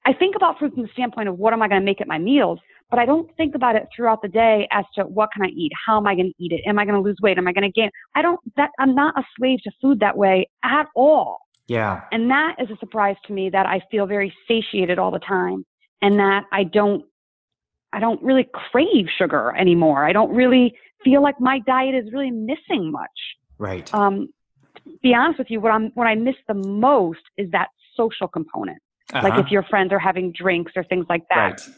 I think about food from the standpoint of what am I going to make at my meals, but I don't think about it throughout the day as to what can I eat? How am I going to eat it? Am I going to lose weight? Am I going to gain? I don't, that, I'm not a slave to food that way at all. Yeah. And that is a surprise to me that I feel very satiated all the time and that I don't, I don't really crave sugar anymore. I don't really feel like my diet is really missing much. Right. Um, be honest with you, what I'm, what I miss the most is that social component. Uh-huh. Like if your friends are having drinks or things like that. Right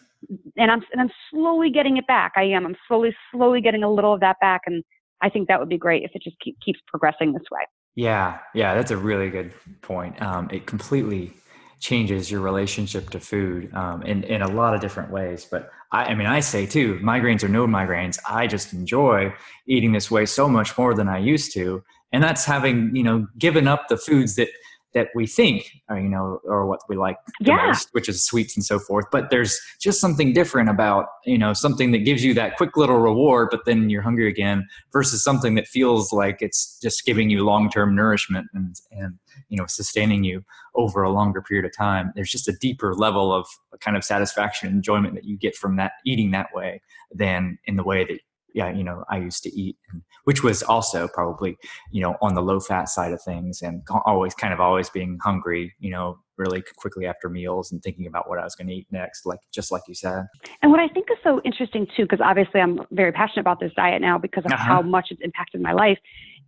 and I'm and I'm slowly getting it back. I am. I'm slowly, slowly getting a little of that back, and I think that would be great if it just keep, keeps progressing this way. Yeah, yeah, that's a really good point. Um, it completely changes your relationship to food um, in in a lot of different ways. But I, I mean, I say too, migraines or no migraines, I just enjoy eating this way so much more than I used to, and that's having you know given up the foods that that we think, or, you know, or what we like the yeah. most, which is sweets and so forth. But there's just something different about, you know, something that gives you that quick little reward, but then you're hungry again, versus something that feels like it's just giving you long-term nourishment and and you know sustaining you over a longer period of time. There's just a deeper level of kind of satisfaction and enjoyment that you get from that eating that way than in the way that yeah, you know, I used to eat, and, which was also probably, you know, on the low fat side of things and always kind of always being hungry, you know, really quickly after meals and thinking about what I was going to eat next, like just like you said. And what I think is so interesting too, because obviously I'm very passionate about this diet now because of uh-huh. how much it's impacted my life.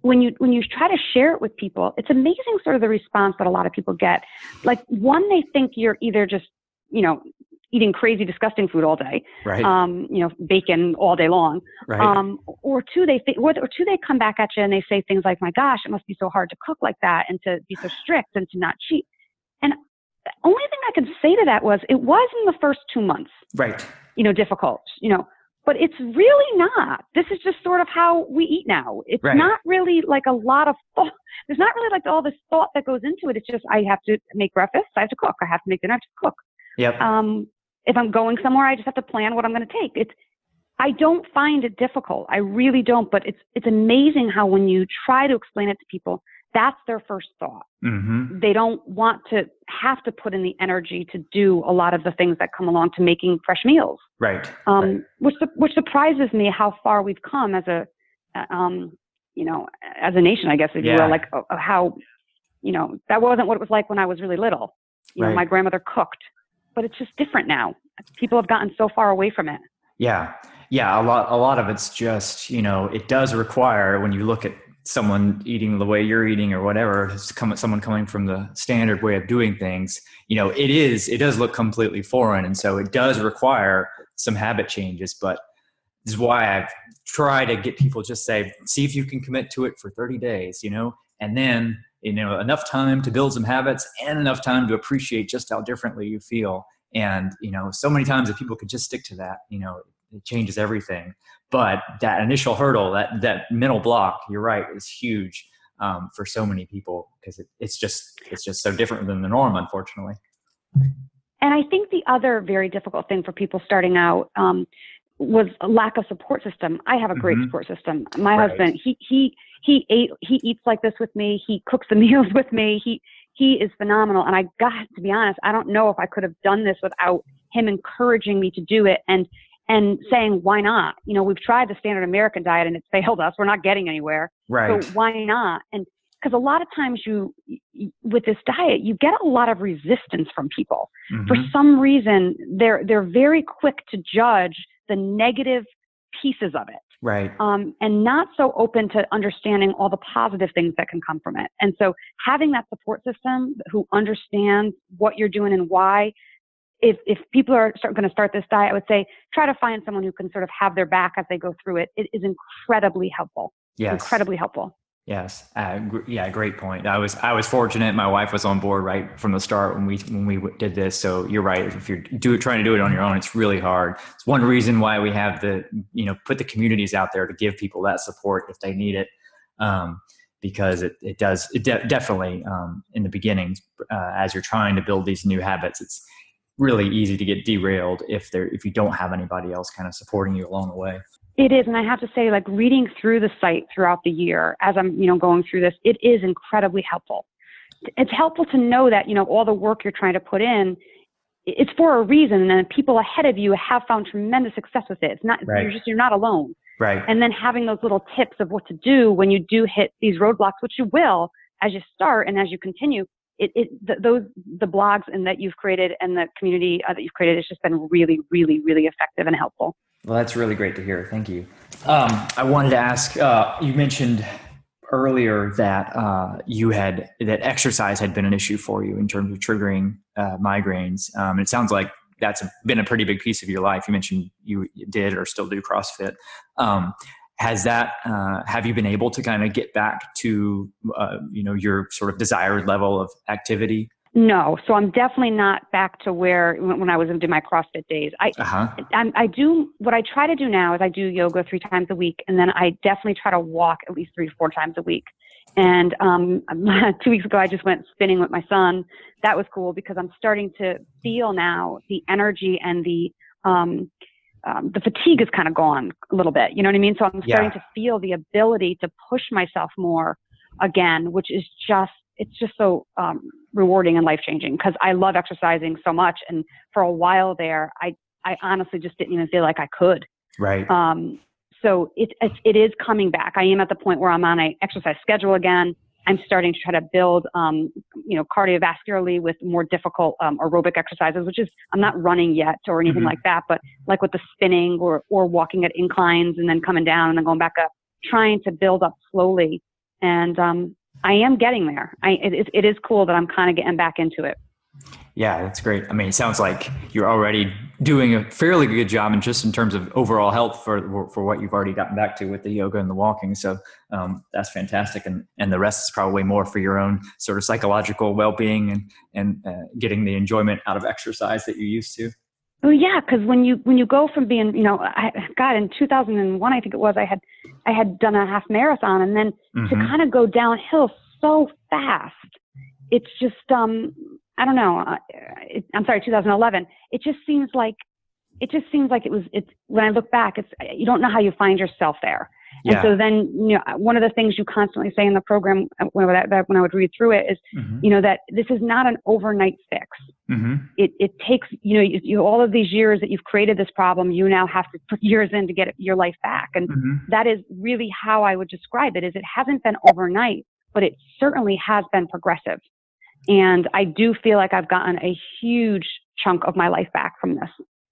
When you when you try to share it with people, it's amazing sort of the response that a lot of people get. Like one, they think you're either just you know eating crazy, disgusting food all day, right? Um, you know, bacon all day long, right? Um, or two, they th- or, or two, they come back at you and they say things like, "My gosh, it must be so hard to cook like that and to be so [sighs] strict and to not cheat." And the only thing I can say to that was, it was in the first two months, right? You know, difficult, you know, but it's really not. This is just sort of how we eat now. It's right. not really like a lot of thought. [laughs] There's not really like all this thought that goes into it. It's just I have to make breakfast, I have to cook, I have to make dinner, I have to cook. Yep. Um, if I'm going somewhere, I just have to plan what I'm going to take. It's I don't find it difficult. I really don't. But it's it's amazing how when you try to explain it to people, that's their first thought. Mm-hmm. They don't want to have to put in the energy to do a lot of the things that come along to making fresh meals. Right. Um, right. Which which surprises me how far we've come as a, um, you know, as a nation, I guess, if yeah. you will, like uh, how, you know, that wasn't what it was like when I was really little. You right. know, my grandmother cooked but it's just different now. People have gotten so far away from it. Yeah. Yeah, a lot a lot of it's just, you know, it does require when you look at someone eating the way you're eating or whatever, someone coming from the standard way of doing things, you know, it is it does look completely foreign and so it does require some habit changes, but this is why I've tried to get people just say, see if you can commit to it for 30 days, you know, and then you know enough time to build some habits and enough time to appreciate just how differently you feel and you know so many times if people could just stick to that you know it changes everything but that initial hurdle that that mental block you're right is huge um, for so many people because it, it's just it's just so different than the norm unfortunately and i think the other very difficult thing for people starting out um, was a lack of support system. I have a great mm-hmm. support system. My right. husband, he he he ate he eats like this with me. He cooks the [laughs] meals with me. He he is phenomenal. And I got to be honest, I don't know if I could have done this without him encouraging me to do it and and saying why not? You know, we've tried the standard American diet and it's failed us. We're not getting anywhere. Right. So why not? And because a lot of times you, with this diet you get a lot of resistance from people mm-hmm. for some reason they're they're very quick to judge the negative pieces of it. Right. Um, and not so open to understanding all the positive things that can come from it. And so having that support system who understands what you're doing and why, if, if people are going to start this diet, I would say try to find someone who can sort of have their back as they go through it. It is incredibly helpful. Yes. Incredibly helpful. Yes, uh, gr- yeah, great point. I was I was fortunate. My wife was on board right from the start when we when we did this. So you're right. If you're do trying to do it on your own, it's really hard. It's one reason why we have the you know put the communities out there to give people that support if they need it, um, because it it does it de- definitely um, in the beginning uh, as you're trying to build these new habits, it's really easy to get derailed if there if you don't have anybody else kind of supporting you along the way. It is, and I have to say, like reading through the site throughout the year as I'm, you know, going through this, it is incredibly helpful. It's helpful to know that, you know, all the work you're trying to put in, it's for a reason, and people ahead of you have found tremendous success with it. It's not, right. you're just, you're not alone. Right. And then having those little tips of what to do when you do hit these roadblocks, which you will as you start and as you continue. It, it th- those the blogs and that you've created and the community uh, that you've created has just been really, really, really effective and helpful. Well, that's really great to hear. Thank you. Um, I wanted to ask. Uh, you mentioned earlier that uh, you had that exercise had been an issue for you in terms of triggering uh, migraines. Um, it sounds like that's been a pretty big piece of your life. You mentioned you did or still do CrossFit. Um, has that uh, have you been able to kind of get back to uh, you know your sort of desired level of activity no, so I'm definitely not back to where when I was into my CrossFit days. I uh-huh. I, I do what I try to do now is I do yoga three times a week, and then I definitely try to walk at least three to four times a week. And um, [laughs] two weeks ago, I just went spinning with my son. That was cool because I'm starting to feel now the energy and the um, um, the fatigue is kind of gone a little bit. You know what I mean? So I'm starting yeah. to feel the ability to push myself more again, which is just it's just so um, rewarding and life changing because I love exercising so much. And for a while there, I I honestly just didn't even feel like I could. Right. Um, so it, it it is coming back. I am at the point where I'm on a exercise schedule again. I'm starting to try to build, um, you know, cardiovascularly with more difficult um, aerobic exercises, which is I'm not running yet or anything mm-hmm. like that, but like with the spinning or or walking at inclines and then coming down and then going back up, trying to build up slowly. And um, I am getting there. I, it, it is cool that I'm kind of getting back into it. Yeah, that's great. I mean, it sounds like you're already doing a fairly good job, and just in terms of overall health for for what you've already gotten back to with the yoga and the walking. So um, that's fantastic, and and the rest is probably more for your own sort of psychological well being and and uh, getting the enjoyment out of exercise that you used to. Oh yeah, because when you when you go from being you know I, God in 2001 I think it was I had I had done a half marathon and then mm-hmm. to kind of go downhill so fast, it's just um I don't know uh, it, I'm sorry 2011 it just seems like it just seems like it was it's when I look back it's you don't know how you find yourself there and yeah. so then, you know, one of the things you constantly say in the program uh, when, I, when I would read through it is, mm-hmm. you know, that this is not an overnight fix. Mm-hmm. It, it takes, you know, you, you, all of these years that you've created this problem, you now have to put [laughs] years in to get your life back. And mm-hmm. that is really how I would describe it is it hasn't been overnight, but it certainly has been progressive. And I do feel like I've gotten a huge chunk of my life back from this.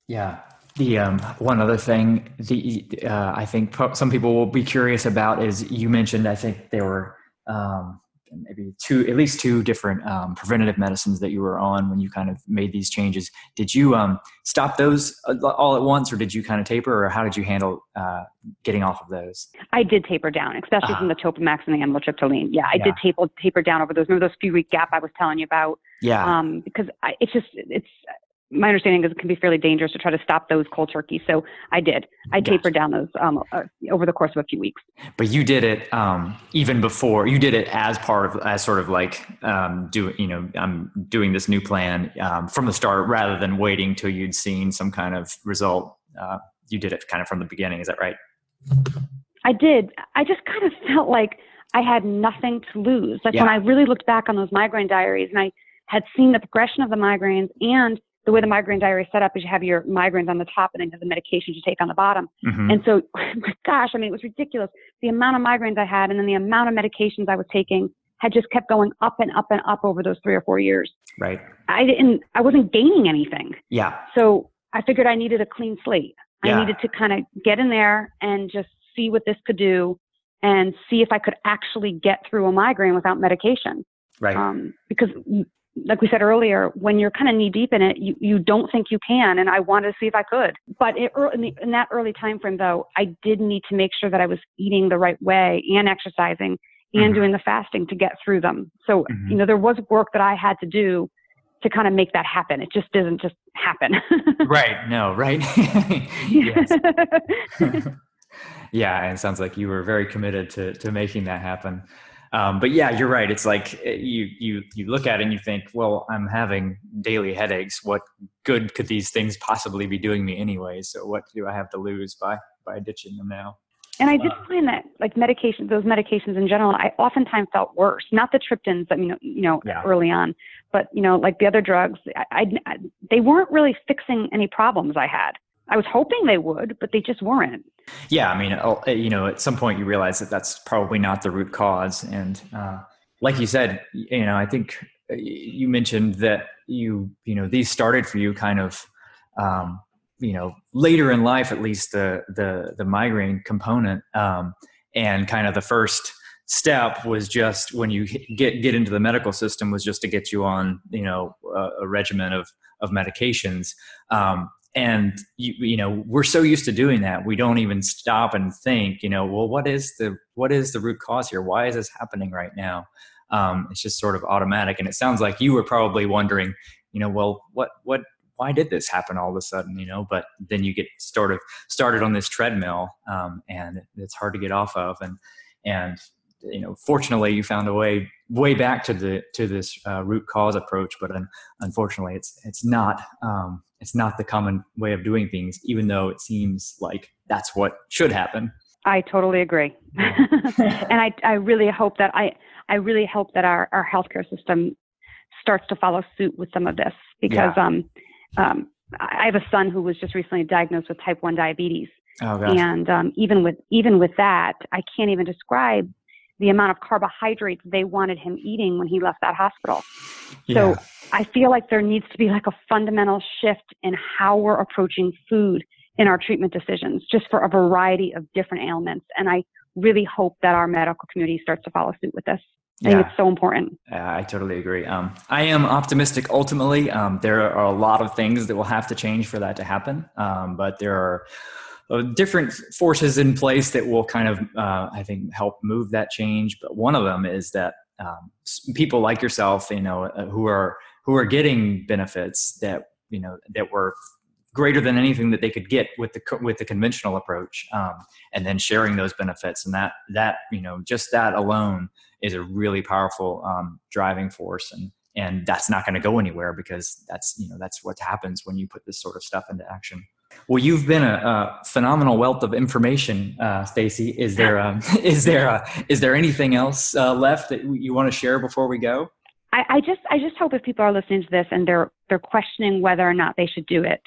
Yeah, the um, one other thing the uh, I think some people will be curious about is you mentioned I think there were um, maybe two at least two different um, preventative medicines that you were on when you kind of made these changes. Did you um, stop those all at once, or did you kind of taper, or how did you handle uh, getting off of those? I did taper down, especially uh, from the Topamax and the amitriptyline. Yeah, I yeah. did taper taper down over those. Remember those few week gap I was telling you about? Yeah. Um, because I, it's just it's my understanding is it can be fairly dangerous to try to stop those cold turkey. So I did. I gotcha. tapered down those um, uh, over the course of a few weeks. But you did it um, even before. You did it as part of, as sort of like um, do you know I'm doing this new plan um, from the start rather than waiting till you'd seen some kind of result. Uh, you did it kind of from the beginning. Is that right? I did. I just kind of felt like I had nothing to lose. Like yeah. when I really looked back on those migraine diaries and I had seen the progression of the migraines and the way the migraine diary is set up is you have your migraines on the top and then you have the medications you take on the bottom. Mm-hmm. And so, my [laughs] gosh, I mean, it was ridiculous. The amount of migraines I had and then the amount of medications I was taking had just kept going up and up and up over those three or four years. Right. I didn't, I wasn't gaining anything. Yeah. So I figured I needed a clean slate. Yeah. I needed to kind of get in there and just see what this could do and see if I could actually get through a migraine without medication. Right. Um, because like we said earlier, when you're kind of knee deep in it, you, you don't think you can. And I wanted to see if I could. But it, in, the, in that early time frame, though, I did need to make sure that I was eating the right way and exercising and mm-hmm. doing the fasting to get through them. So, mm-hmm. you know, there was work that I had to do to kind of make that happen. It just doesn't just happen. [laughs] right. No, right. [laughs] [laughs] yeah. And it sounds like you were very committed to, to making that happen. Um, but yeah, you're right. It's like eh, you you you look at it and you think, well, I'm having daily headaches. What good could these things possibly be doing me anyway? So what do I have to lose by by ditching them now? And I did uh, find that like medication, those medications in general, I oftentimes felt worse. Not the triptans, I mean, you know, yeah. early on, but you know, like the other drugs, I, I, they weren't really fixing any problems I had. I was hoping they would, but they just weren't. Yeah, I mean, uh, you know, at some point you realize that that's probably not the root cause, and uh, like you said, you know, I think uh, you mentioned that you, you know, these started for you kind of, um, you know, later in life, at least the the the migraine component, um, and kind of the first step was just when you get get into the medical system was just to get you on you know a, a regimen of of medications um, and you, you know we're so used to doing that we don't even stop and think you know well what is the what is the root cause here? Why is this happening right now? Um, it's just sort of automatic. And it sounds like you were probably wondering you know well what what why did this happen all of a sudden you know? But then you get sort of started on this treadmill um, and it's hard to get off of. And and you know fortunately you found a way way back to the to this uh, root cause approach but un, unfortunately it's it's not um, it's not the common way of doing things even though it seems like that's what should happen. I totally agree. [laughs] And i i really hope that i i really hope that our our healthcare system starts to follow suit with some of this because yeah. um um i have a son who was just recently diagnosed with type 1 diabetes. Oh, and um, even with even with that i can't even describe the amount of carbohydrates they wanted him eating when he left that hospital. Yeah. So I feel like there needs to be like a fundamental shift in how we're approaching food in our treatment decisions, just for a variety of different ailments. And I really hope that our medical community starts to follow suit with this. I yeah. think it's so important. I totally agree. Um, I am optimistic ultimately. Um, there are a lot of things that will have to change for that to happen, um, but there are uh, different forces in place that will kind of, uh, I think, help move that change. But one of them is that um, people like yourself, you know, uh, who are who are getting benefits that you know that were greater than anything that they could get with the with the conventional approach, um, and then sharing those benefits, and that that you know just that alone is a really powerful um, driving force, and and that's not going to go anywhere because that's you know that's what happens when you put this sort of stuff into action. Well, you've been a, a phenomenal wealth of information, uh, Stacy. Is there um, [laughs] is there a, is there anything else uh, left that you want to share before we go? I, I just I just hope if people are listening to this and they're they're questioning whether or not they should do it,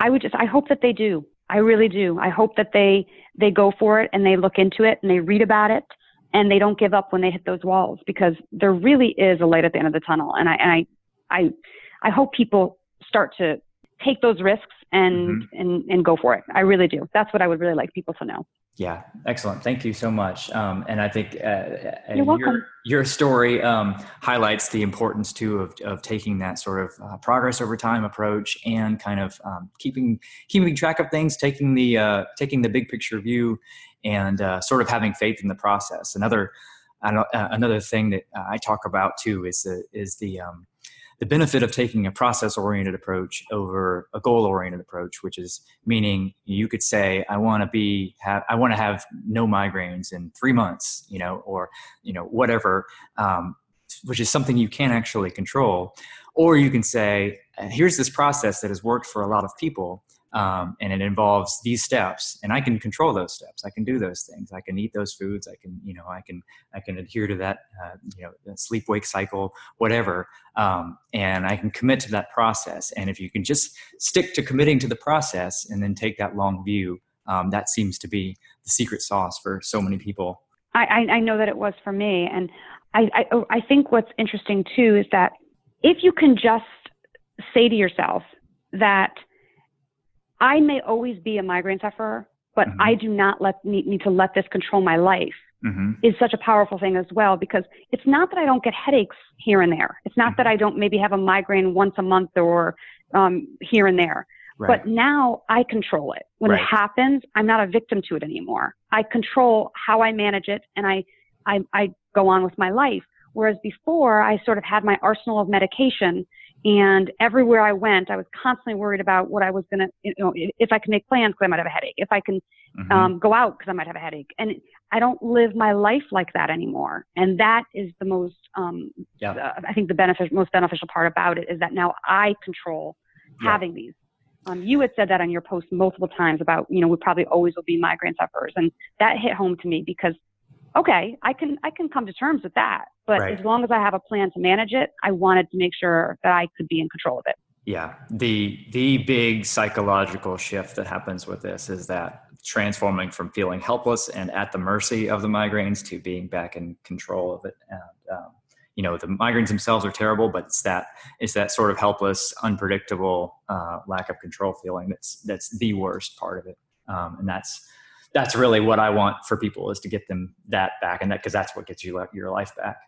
I would just I hope that they do. I really do. I hope that they they go for it and they look into it and they read about it and they don't give up when they hit those walls because there really is a light at the end of the tunnel. And I and I I I hope people start to take those risks and mm-hmm. and and go for it. I really do. That's what I would really like people to know. Yeah, excellent. Thank you so much. Um, and I think uh, uh You're welcome. your your story um, highlights the importance too of of taking that sort of uh, progress over time approach and kind of um, keeping keeping track of things, taking the uh, taking the big picture view, and uh, sort of having faith in the process. Another uh, another thing that I talk about too is the is the um, the benefit of taking a process oriented approach over a goal oriented approach which is meaning you could say i want to be have i want to have no migraines in three months you know or you know whatever um, which is something you can actually control. Or you can say here's this process that has worked for a lot of people um, and it involves these steps and i can control those steps. I can do those things. I can eat those foods. I can you know i can i can adhere to that uh, you know sleep wake cycle whatever um, and i can commit to that process. And if you can just stick to committing to the process and then take that long view um, that seems to be the secret sauce for so many people. I, I know that it was for me. And I, I, oh, I think what's interesting too is that if you can just say to yourself that I may always be a migraine sufferer, but mm-hmm. I do not let need, need to let this control my life. Mm-hmm. Is such a powerful thing as well because it's not that I don't get headaches here and there. It's not mm-hmm. that I don't maybe have a migraine once a month or um, here and there. Right. But now I control it. When right. it happens, I'm not a victim to it anymore. I control how I manage it and I, I, I go on with my life. Whereas before, I sort of had my arsenal of medication and everywhere I went, I was constantly worried about what I was going to, you know, if I can make plans because I might have a headache, if I can mm-hmm. um, go out because I might have a headache. And I don't live my life like that anymore. And that is the most, um, yeah. uh, I think the benefit, most beneficial part about it is that now I control yeah. having these. Um, you had said that on your post multiple times about, you know, we probably always will be migraine sufferers. And that hit home to me because okay, I can I can come to terms with that. But right. as long as I have a plan to manage it, I wanted to make sure that I could be in control of it. Yeah, the the big psychological shift that happens with this is that transforming from feeling helpless and at the mercy of the migraines to being back in control of it. And um, you know, the migraines themselves are terrible, but it's that it's that sort of helpless, unpredictable, uh, lack of control feeling that's that's the worst part of it, um, and that's that's really what I want for people is to get them that back, and that because that's what gets you your life back.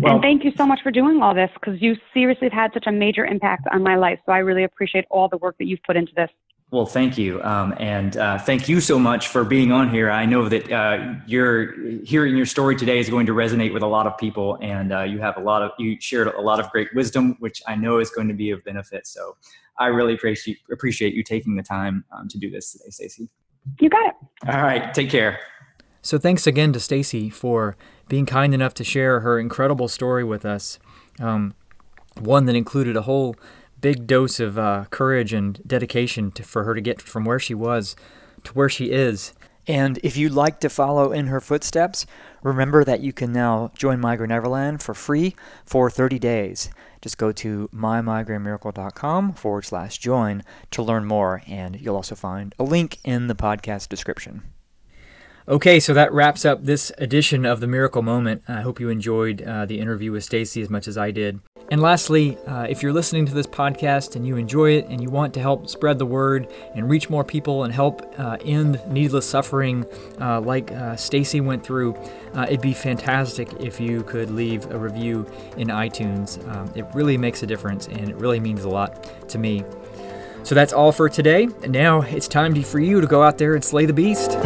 Well, and thank you so much for doing all this because you seriously have had such a major impact on my life. So I really appreciate all the work that you've put into this. Well, thank you, um, and uh, thank you so much for being on here. I know that uh, your hearing your story today is going to resonate with a lot of people, and uh, you have a lot of you shared a lot of great wisdom, which I know is going to be of benefit. So, I really appreciate appreciate you taking the time um, to do this today, Stacy. You got it. All right, take care. So, thanks again to Stacy for being kind enough to share her incredible story with us. Um, one that included a whole big dose of uh, courage and dedication to, for her to get from where she was to where she is. And if you'd like to follow in her footsteps, remember that you can now join Migraine Neverland for free for 30 days. Just go to mymigrainemiracle.com forward slash join to learn more, and you'll also find a link in the podcast description. Okay, so that wraps up this edition of the Miracle Moment. I hope you enjoyed uh, the interview with Stacy as much as I did. And lastly, uh, if you're listening to this podcast and you enjoy it and you want to help spread the word and reach more people and help uh, end needless suffering uh, like uh, Stacy went through, uh, it'd be fantastic if you could leave a review in iTunes. Um, it really makes a difference and it really means a lot to me. So that's all for today. And now it's time for you to go out there and slay the beast.